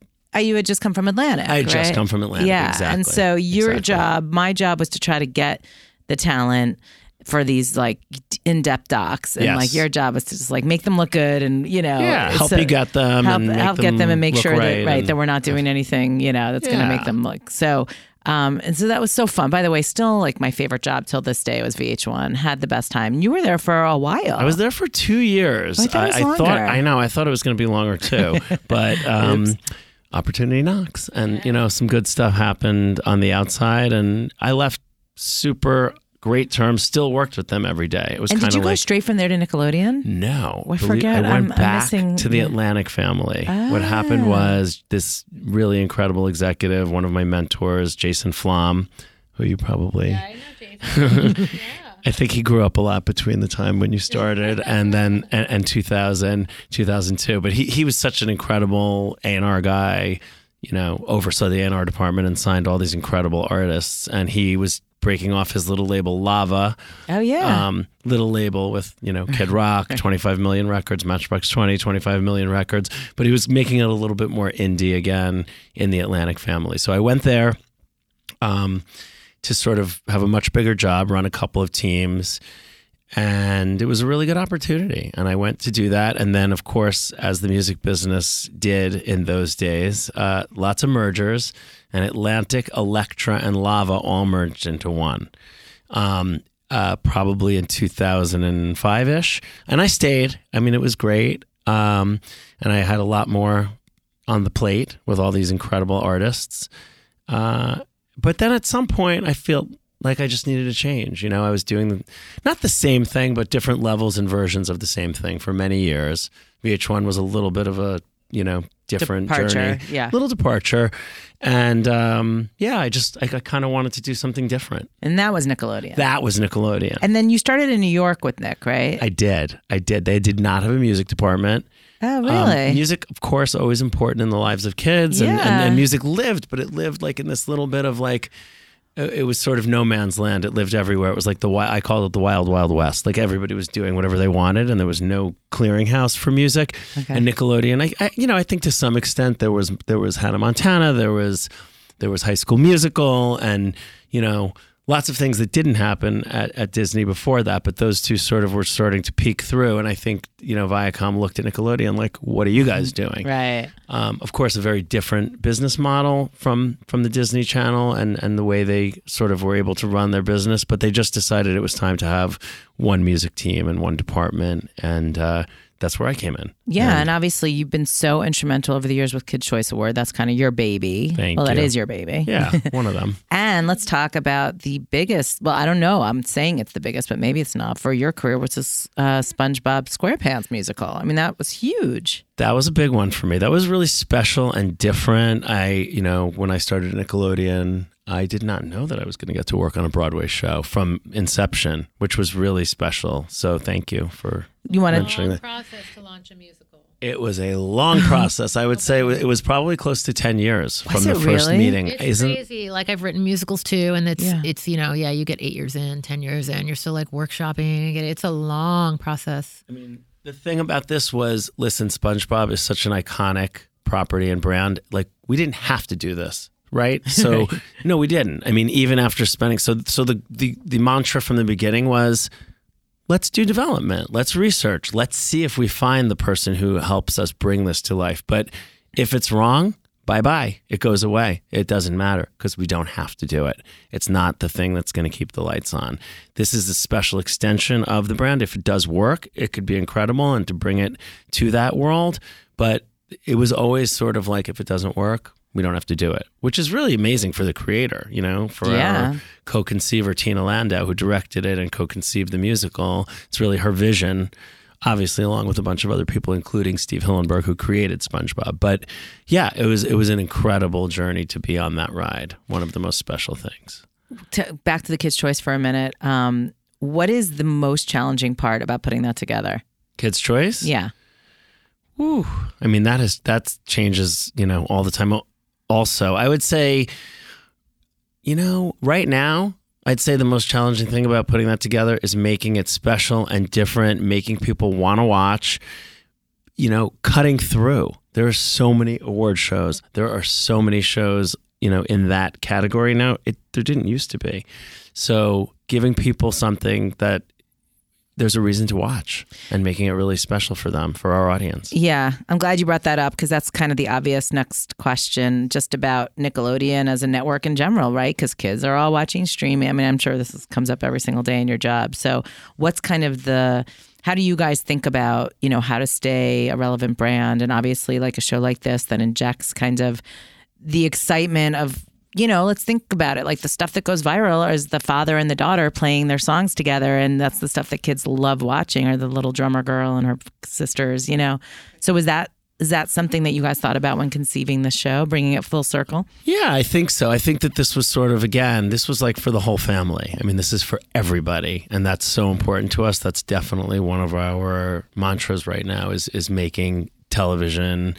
you had just come from Atlantic. I had just right? come from Atlantic, Yeah, Exactly. and so your Exactly. job, my job, was to try to get the talent for these like in-depth docs, and Yes. like your job was to just like make them look good, and you know, yeah, help a- you get them help, and make help get them and make sure right that right and- that we're not doing anything you know that's going to make them look so. Um, and so that was so fun. By the way, still like my favorite job till this day was VH1. Had the best time. You were there for a while. I was there for two years. I thought it was thought. I know. I thought it was going to be longer too, but um, opportunity knocks, and you know some good stuff happened on the outside, and I left super great terms. Still worked with them every day. It was kind of and did you go like straight from there to Nickelodeon? No, I forget. I I'm- went I'm back missing- to the. Atlantic family. What happened Ah. was this really incredible executive, one of my mentors, Jason Flom, who you probably. Yeah, I know Jason. I think he grew up a lot between the time when you started and then and, and 2000, 2002. But he, he was such an incredible A&R guy, you know, oversaw the A&R department and signed all these incredible artists. And he was breaking off his little label Lava, Oh yeah. um, little label with, you know, Kid Rock, 25 million records, Matchbox 20, 25 million records. But he was making it a little bit more indie again in the Atlantic family. So I went there um, to sort of have a much bigger job, run a couple of teams. And it was a really good opportunity. And I went to do that. And then, of course, as the music business did in those days, uh, lots of mergers, and Atlantic, Elektra, and Lava all merged into one. Um, uh, probably in 2005 ish. And I stayed. I mean, it was great. Um, and I had a lot more on the plate with all these incredible artists. Uh, but then at some point, I feel like I just needed a change. You know, I was doing the, not the same thing, but different levels and versions of the same thing for many years. VH1 was a little bit of a, you know, different Departure, journey, yeah. little departure, and um, yeah, I just I, I kind of wanted to do something different. and that was Nickelodeon. That was Nickelodeon. and then you started in New York with Nick, right? I did, I did. They did not have a music department. Oh Um, really? music, of course, always important in the lives of kids, and, and, Yeah. and music lived, but it lived like in this little bit of like, uh, it was sort of no man's land. It lived everywhere. It was like the I called it the wild, wild west. Like everybody was doing whatever they wanted, and there was no clearinghouse for music. And Nickelodeon, I, I, you know, I think to some extent there was there was Hannah Montana, there was there was High School Musical, and you know. Lots of things that didn't happen at, at Disney before that, but those two sort of were starting to peek through. And I think, you know, Viacom looked at Nickelodeon like, what are you guys doing? right. um, of course, a very different business model from from the Disney Channel and and the way they sort of were able to run their business. But they just decided it was time to have one music team and one department, and uh, that's where I came in. Yeah, and obviously you've been so instrumental over the years with Kids Choice Award. That's kind of your baby. Thank well, that you. is your baby. Yeah, one of them. And let's talk about the biggest. Well, I don't know. I'm saying it's the biggest, but maybe it's not for your career, which is uh, SpongeBob SquarePants musical. I mean, that was huge. That was a big one for me. That was really special and different. I, you know, when I started Nickelodeon, I did not know that I was going to get to work on a Broadway show from inception, which was really special. So thank you for You want to? mentioning that. process to launch a musical. It was a long process. I would say it was- probably close to 10 years from Was the first really? meeting. It's Isn't crazy. Like I've written musicals too, and it's Yeah. it's you know yeah you get eight years in, ten years in, you're still like workshopping. It's a long process. I mean, the thing about this was, listen, SpongeBob is such an iconic property and brand. Like, we didn't have to do this, right? So, no, we didn't. I mean, even after spending, so so the the the mantra from the beginning was, let's do development, let's research, let's see if we find the person who helps us bring this to life. But if it's wrong, bye bye. It goes away. It doesn't matter because we don't have to do it. It's not the thing that's going to keep the lights on. This is a special extension of the brand. If it does work, it could be incredible and to bring it to that world. But it was always sort of like if it doesn't work, we don't have to do it, which is really amazing for the creator, you know, for Yeah. our co-conceiver Tina Landau, who directed it and co-conceived the musical. It's really her vision, obviously, along with a bunch of other people, including Steve Hillenburg, who created SpongeBob. But yeah, it was it was an incredible journey to be on that ride. One of the most special things. to, back to the Kids Choice for a minute. Um, what is the most challenging part about putting that together? Kids' Choice. Yeah. Whew. I mean, that is that changes, you know, all the time. Also, I would say, you know, right now, I'd say the most challenging thing about putting that together is making it special and different, making people want to watch. You know, cutting through. There are so many award shows. There are so many shows, you know, in that category now. It there didn't used to be. So, giving people something that there's a reason to watch and making it really special for them, for our audience. Yeah, I'm glad you brought that up because that's kind of the obvious next question, just about Nickelodeon as a network in general, right? Because kids are all watching streaming. I mean, I'm sure this is, comes up every single day in your job. So, what's kind of the how do you guys think about you know how to stay a relevant brand and obviously like a show like this that injects kind of the excitement of you know let's think about it like the stuff that goes viral is the father and the daughter playing their songs together and that's the stuff that kids love watching or the little drummer girl and her sisters you know so is that is that something that you guys thought about when conceiving the show bringing it full circle Yeah, I think so. I think that this was sort of again, this was like for the whole family. I mean, this is for everybody, and that's so important to us. That's definitely one of our mantras right now is is making television.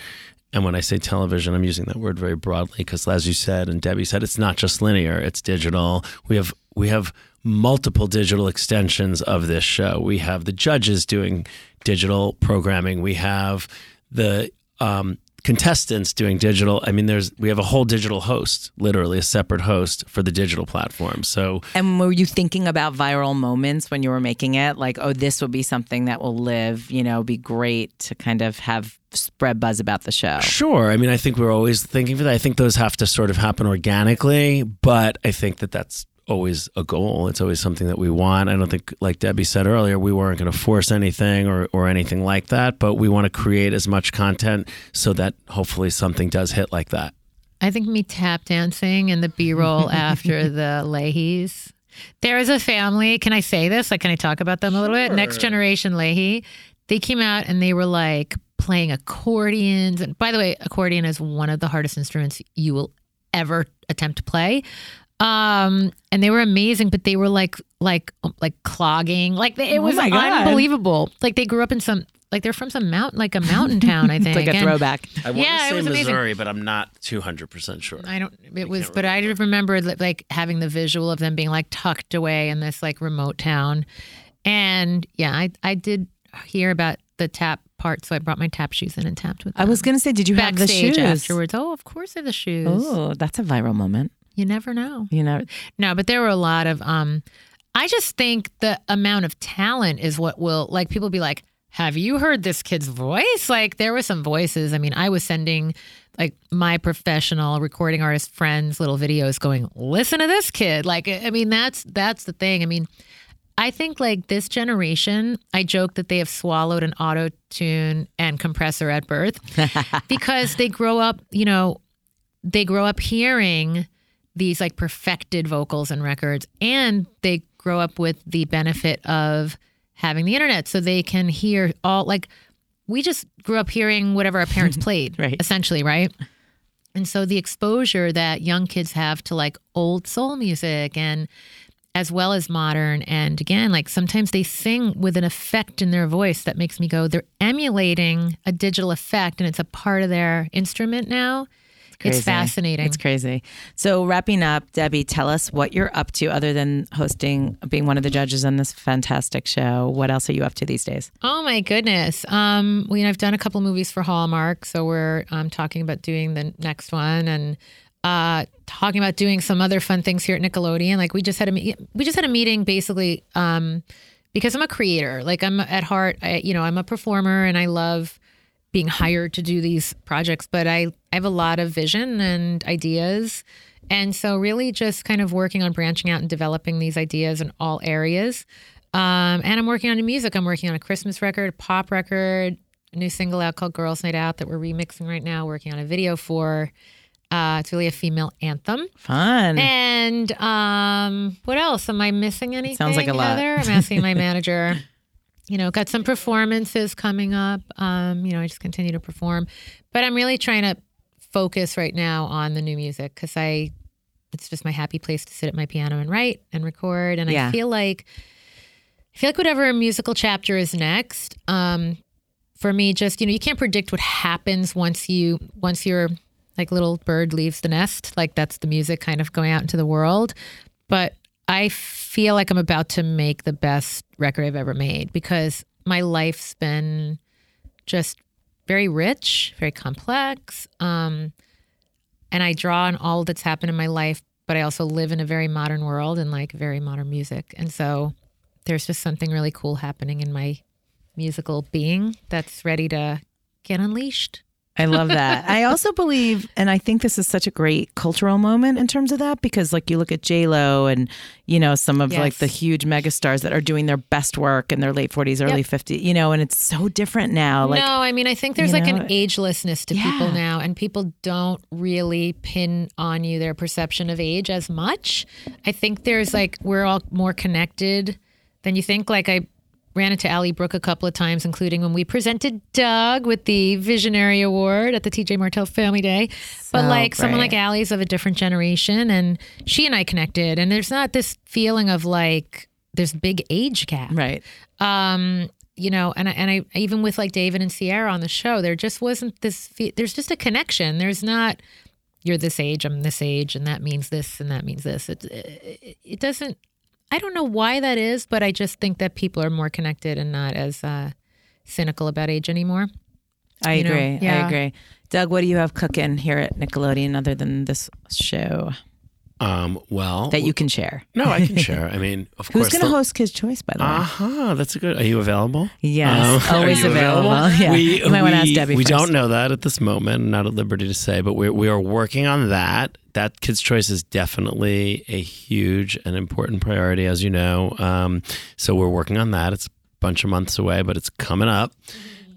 And when I say television, I'm using that word very broadly because, as you said and Debbie said, it's not just linear; it's digital. We have we have multiple digital extensions of this show. We have the judges doing digital programming. We have the um, contestants doing digital. I mean, there's we have a whole digital host, literally a separate host for the digital platform. So and were you thinking about viral moments when you were making it like oh this would be something that will live you know be great to kind of have spread buzz about the show sure, I mean, I think we're always thinking for that. I think those have to sort of happen organically, but I think that that's always a goal. It's always something that we want. I don't think, like Debbie said earlier, we weren't going to force anything or, or anything like that, but we want to create as much content so that hopefully something does hit like that. I think me tap dancing and the B roll after the Leahys. There is a family. Can I say this? Like, can I talk about them a little bit? Next Generation Leahy. They came out and they were like playing accordions. And by the way, accordion is one of the hardest instruments you will ever attempt to play. Um, and they were amazing, but they were like, like, like clogging. Like it Oh was my God. unbelievable. Like they grew up in some, like they're from some mountain, like a mountain town. I think. like a And- throwback I want Yeah, to say was amazing. Missouri, but I'm not 200% sure. I don't. It was, but I remember like having the visual of them being like tucked away in this like remote town, and yeah, I I did hear about the tap part, so I brought my tap shoes in and tapped with. i was gonna say did you have the shoes afterwards. Oh, of course, they're the shoes. oh that's a viral moment You never know. you know No, but there were a lot of. um I just think the amount of talent is what will like people be like. Have you heard this kid's voice? Like there were some voices. I mean, I was sending like my professional recording artist friends little videos going, "Listen to this kid." Like I mean, that's that's the thing. I mean, I think like this generation, I joke that they have swallowed an auto tune and compressor at birth because they grow up, you know, they grow up hearing these like perfected vocals and records, and they grow up with the benefit of having the internet so they can hear all like we just grew up hearing whatever our parents played, Right. essentially, right? And so the exposure that young kids have to like old soul music and as well as modern. And again, like sometimes they sing with an effect in their voice that makes me go, they're emulating a digital effect and it's a part of their instrument now. It's fascinating. It's crazy. So wrapping up, Debbie, tell us what you're up to other than hosting, being one of the judges on this fantastic show. What else are you up to these days? Oh my goodness. Um, we I've done a couple movies for Hallmark, so we're um, talking about doing the next one and uh, talking about doing some other fun things here at Nickelodeon. Like we just had a me- we just had a meeting basically um, because I'm a creator. Like I'm at heart, I, you know, I'm a performer and I love being hired to do these projects, but I, I have a lot of vision and ideas. And so, really, just kind of working on branching out and developing these ideas in all areas. Um, and I'm working on new music. I'm working on a Christmas record, a pop record, a new single out called Girls Night Out that we're remixing right now, working on a video for. Uh, it's really a female anthem. Fun. And um, what else? Am I missing anything? Sounds like a lot. I'm asking my manager. You know, got some performances coming up. Um, you know, I just continue to perform, but I'm really trying to focus right now on the new music because I, it's just my happy place to sit at my piano and write and record. And Yeah. I feel like, I feel like whatever musical chapter is next, um, for me, just you know, you can't predict what happens once you once your like little bird leaves the nest. Like that's the music kind of going out into the world. But I feel like I'm about to make the best record I've ever made because my life's been just very rich, very complex. Um, and I draw on all that's happened in my life, but I also live in a very modern world and like very modern music. And so there's just something really cool happening in my musical being that's ready to get unleashed. I love that. I also believe, and I think this is such a great cultural moment in terms of that because, like, you look at J Lo and you know some of like the huge megastars that are doing their best work in their late forties, early fifties. You know, and it's so different now. Like, no, I mean, I think there's like know, an agelessness to people now, and people don't really pin on you their perception of age as much. I think there's like, we're all more connected than you think. Like, I ran into Ally Brooke a couple of times, including when we presented Doug with the Visionary Award at the TJ Martell Family Day. but So like, someone like Ally's of a different generation, and she and I connected, and there's not this feeling of like, there's big age gap. Right? um you know and I, and I even with like david and Ciara on the show there just wasn't this there's just a connection. There's not you're this age i'm this age and that means this and that means this. It, it, it doesn't i don't know why that is but i just think that people are more connected and not as uh cynical about age anymore I You agree. I agree. Doug, what do you have cooking here at Nickelodeon other than this show Um, well, that you can share? no, I can share. I mean, of Who's course. Who's going to host Kids Choice, by the way? Uh-huh, that's a good. Are you available? Yes, Um, always you available. Yeah. We, you might want to ask Debbie. We first. don't know that at this moment. Not at liberty to say, but we we are working on that. That Kids' Choice is definitely a huge and important priority, as you know. Um, so we're working on that. It's a bunch of months away, but it's coming up.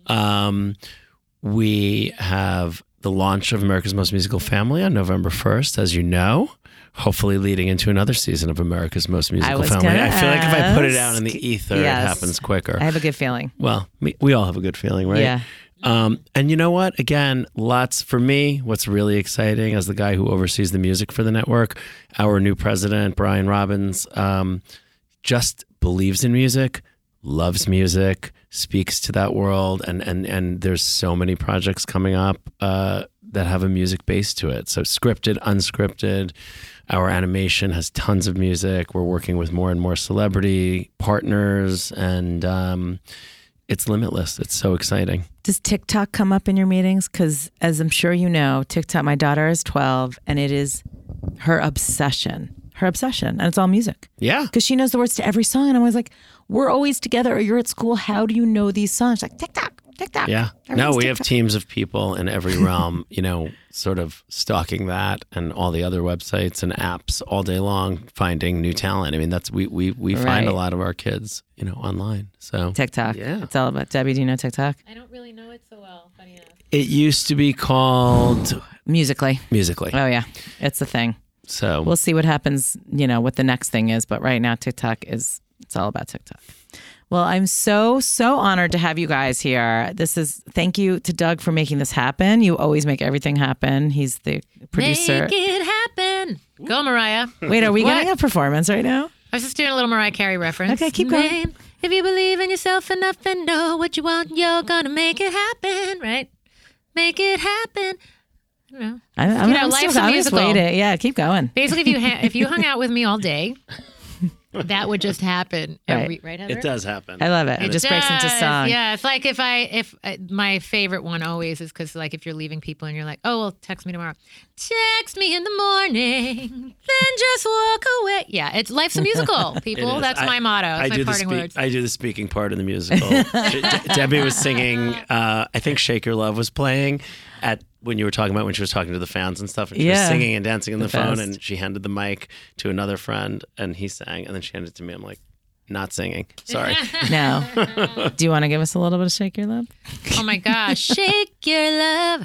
Um, we have the launch of America's Most Musical Family on November 1st, as you know. Hopefully, leading into another season of America's Most Musical was Family. I feel like if I put it out in the ether, Yes. it happens quicker. I have a good feeling. Well, me, we all have a good feeling, right? Yeah. Um, and you know what? Again, lots for me. What's really exciting as the guy who oversees the music for the network, our new president, Brian Robbins, um, just believes in music, loves music, speaks to that world, and and and there's so many projects coming up uh, that have a music base to it. So scripted, unscripted. Our animation has tons of music. We're working with more and more celebrity partners, and um, it's limitless. It's so exciting. Does TikTok come up in your meetings? Because as I'm sure you know, TikTok. My daughter is 12, and it is her obsession. Her obsession, and it's all music. Yeah. because she knows the words to every song. And I'm always like, we're always together or you're at school. How do you know these songs? She's like, TikTok, TikTok. Yeah. No, Everyone's we have teams of people in every realm, you know, sort of stalking that and all the other websites and apps all day long, finding new talent. I mean, that's we we we find a lot of our kids, you know, online. So TikTok. Yeah. It's all about Debbie. Do you know TikTok? I don't really know it so well. Funny enough. it used to be called Musical.ly. Musical.ly. Oh yeah, it's the thing. So We'll see what happens. You know what the next thing is, but right now TikTok is. It's all about TikTok. Well, I'm so so honored to have you guys here. This is thank you to Doug for making this happen. You always make everything happen. He's the producer. Make it happen. Go, Mariah. Wait, are we What? getting a performance right now? I was just doing a little Mariah Carey reference. Okay, keep going. Babe, if you believe in yourself enough and know what you want, you're gonna make it happen, right? Make it happen. I don't know. I, I'm, You know, I'm life's still, a musical. waiting. Yeah, keep going. Basically, if you ha- if you hung out with me all day, that would just happen. Every, right, Heather? it does happen. I love it. It just breaks into does. song. Yeah, it's like if I if uh, my favorite one always is because like if you're leaving people and you're like, oh well, text me tomorrow. Text me in the morning, then just walk away. Yeah, it's life's a musical, people. That's I- my motto. That's I my do the parting speak- words. I do the speaking part in the musical. De- Debbie was singing. Uh, I think "Shake Your Love" was playing at when you were talking about when she was talking to the fans and stuff. And she Yeah. was singing and dancing on the, The phone, best. and she handed the mic to another friend, and he sang, and then she handed it to me. I'm like, not singing. Sorry. No. Do you want to give us a little bit of shake your love? oh my gosh, shake your love.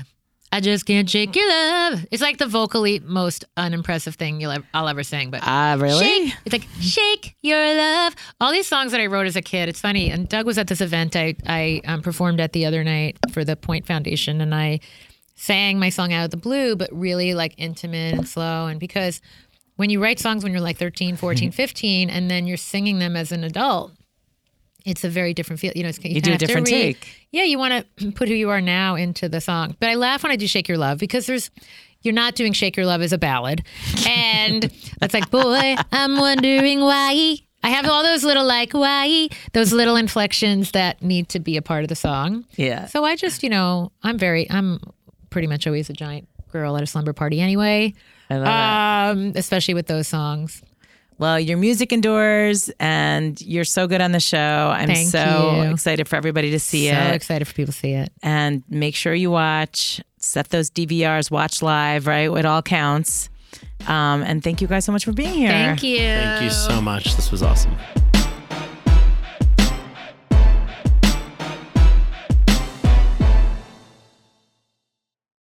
I just can't shake your love. It's like the vocally most unimpressive thing you'll ever, I'll ever sing. But Ah, really? Shake. It's like shake your love. All these songs that I wrote as a kid. It's funny. And Doug was at this event I I um, performed at the other night for the Point Foundation, and I sang my song out of the blue, but really like intimate and slow. And because when you write songs when you're like 13, 14, 15, and then you're singing them as an adult, it's a very different feel. You know, it's, you, You do a different re- take. Yeah, you want to put who you are now into the song. But I laugh when I do "Shake Your Love" because there's you're not doing "Shake Your Love" as a ballad, and it's like, boy, I'm wondering why. I have all those little like why, those little inflections that need to be a part of the song. Yeah. So I just, you know, I'm very, I'm pretty much always a giant girl at a slumber party anyway. I love it. Um, especially with those songs. Well, your music endures and you're so good on the show. I'm Thank so you. excited for everybody to see so it. excited for people to see it. And make sure you watch, set those DVRs, watch live, right? It all counts. Um, and thank you guys so much for being here. Thank you. Thank you so much. This was awesome.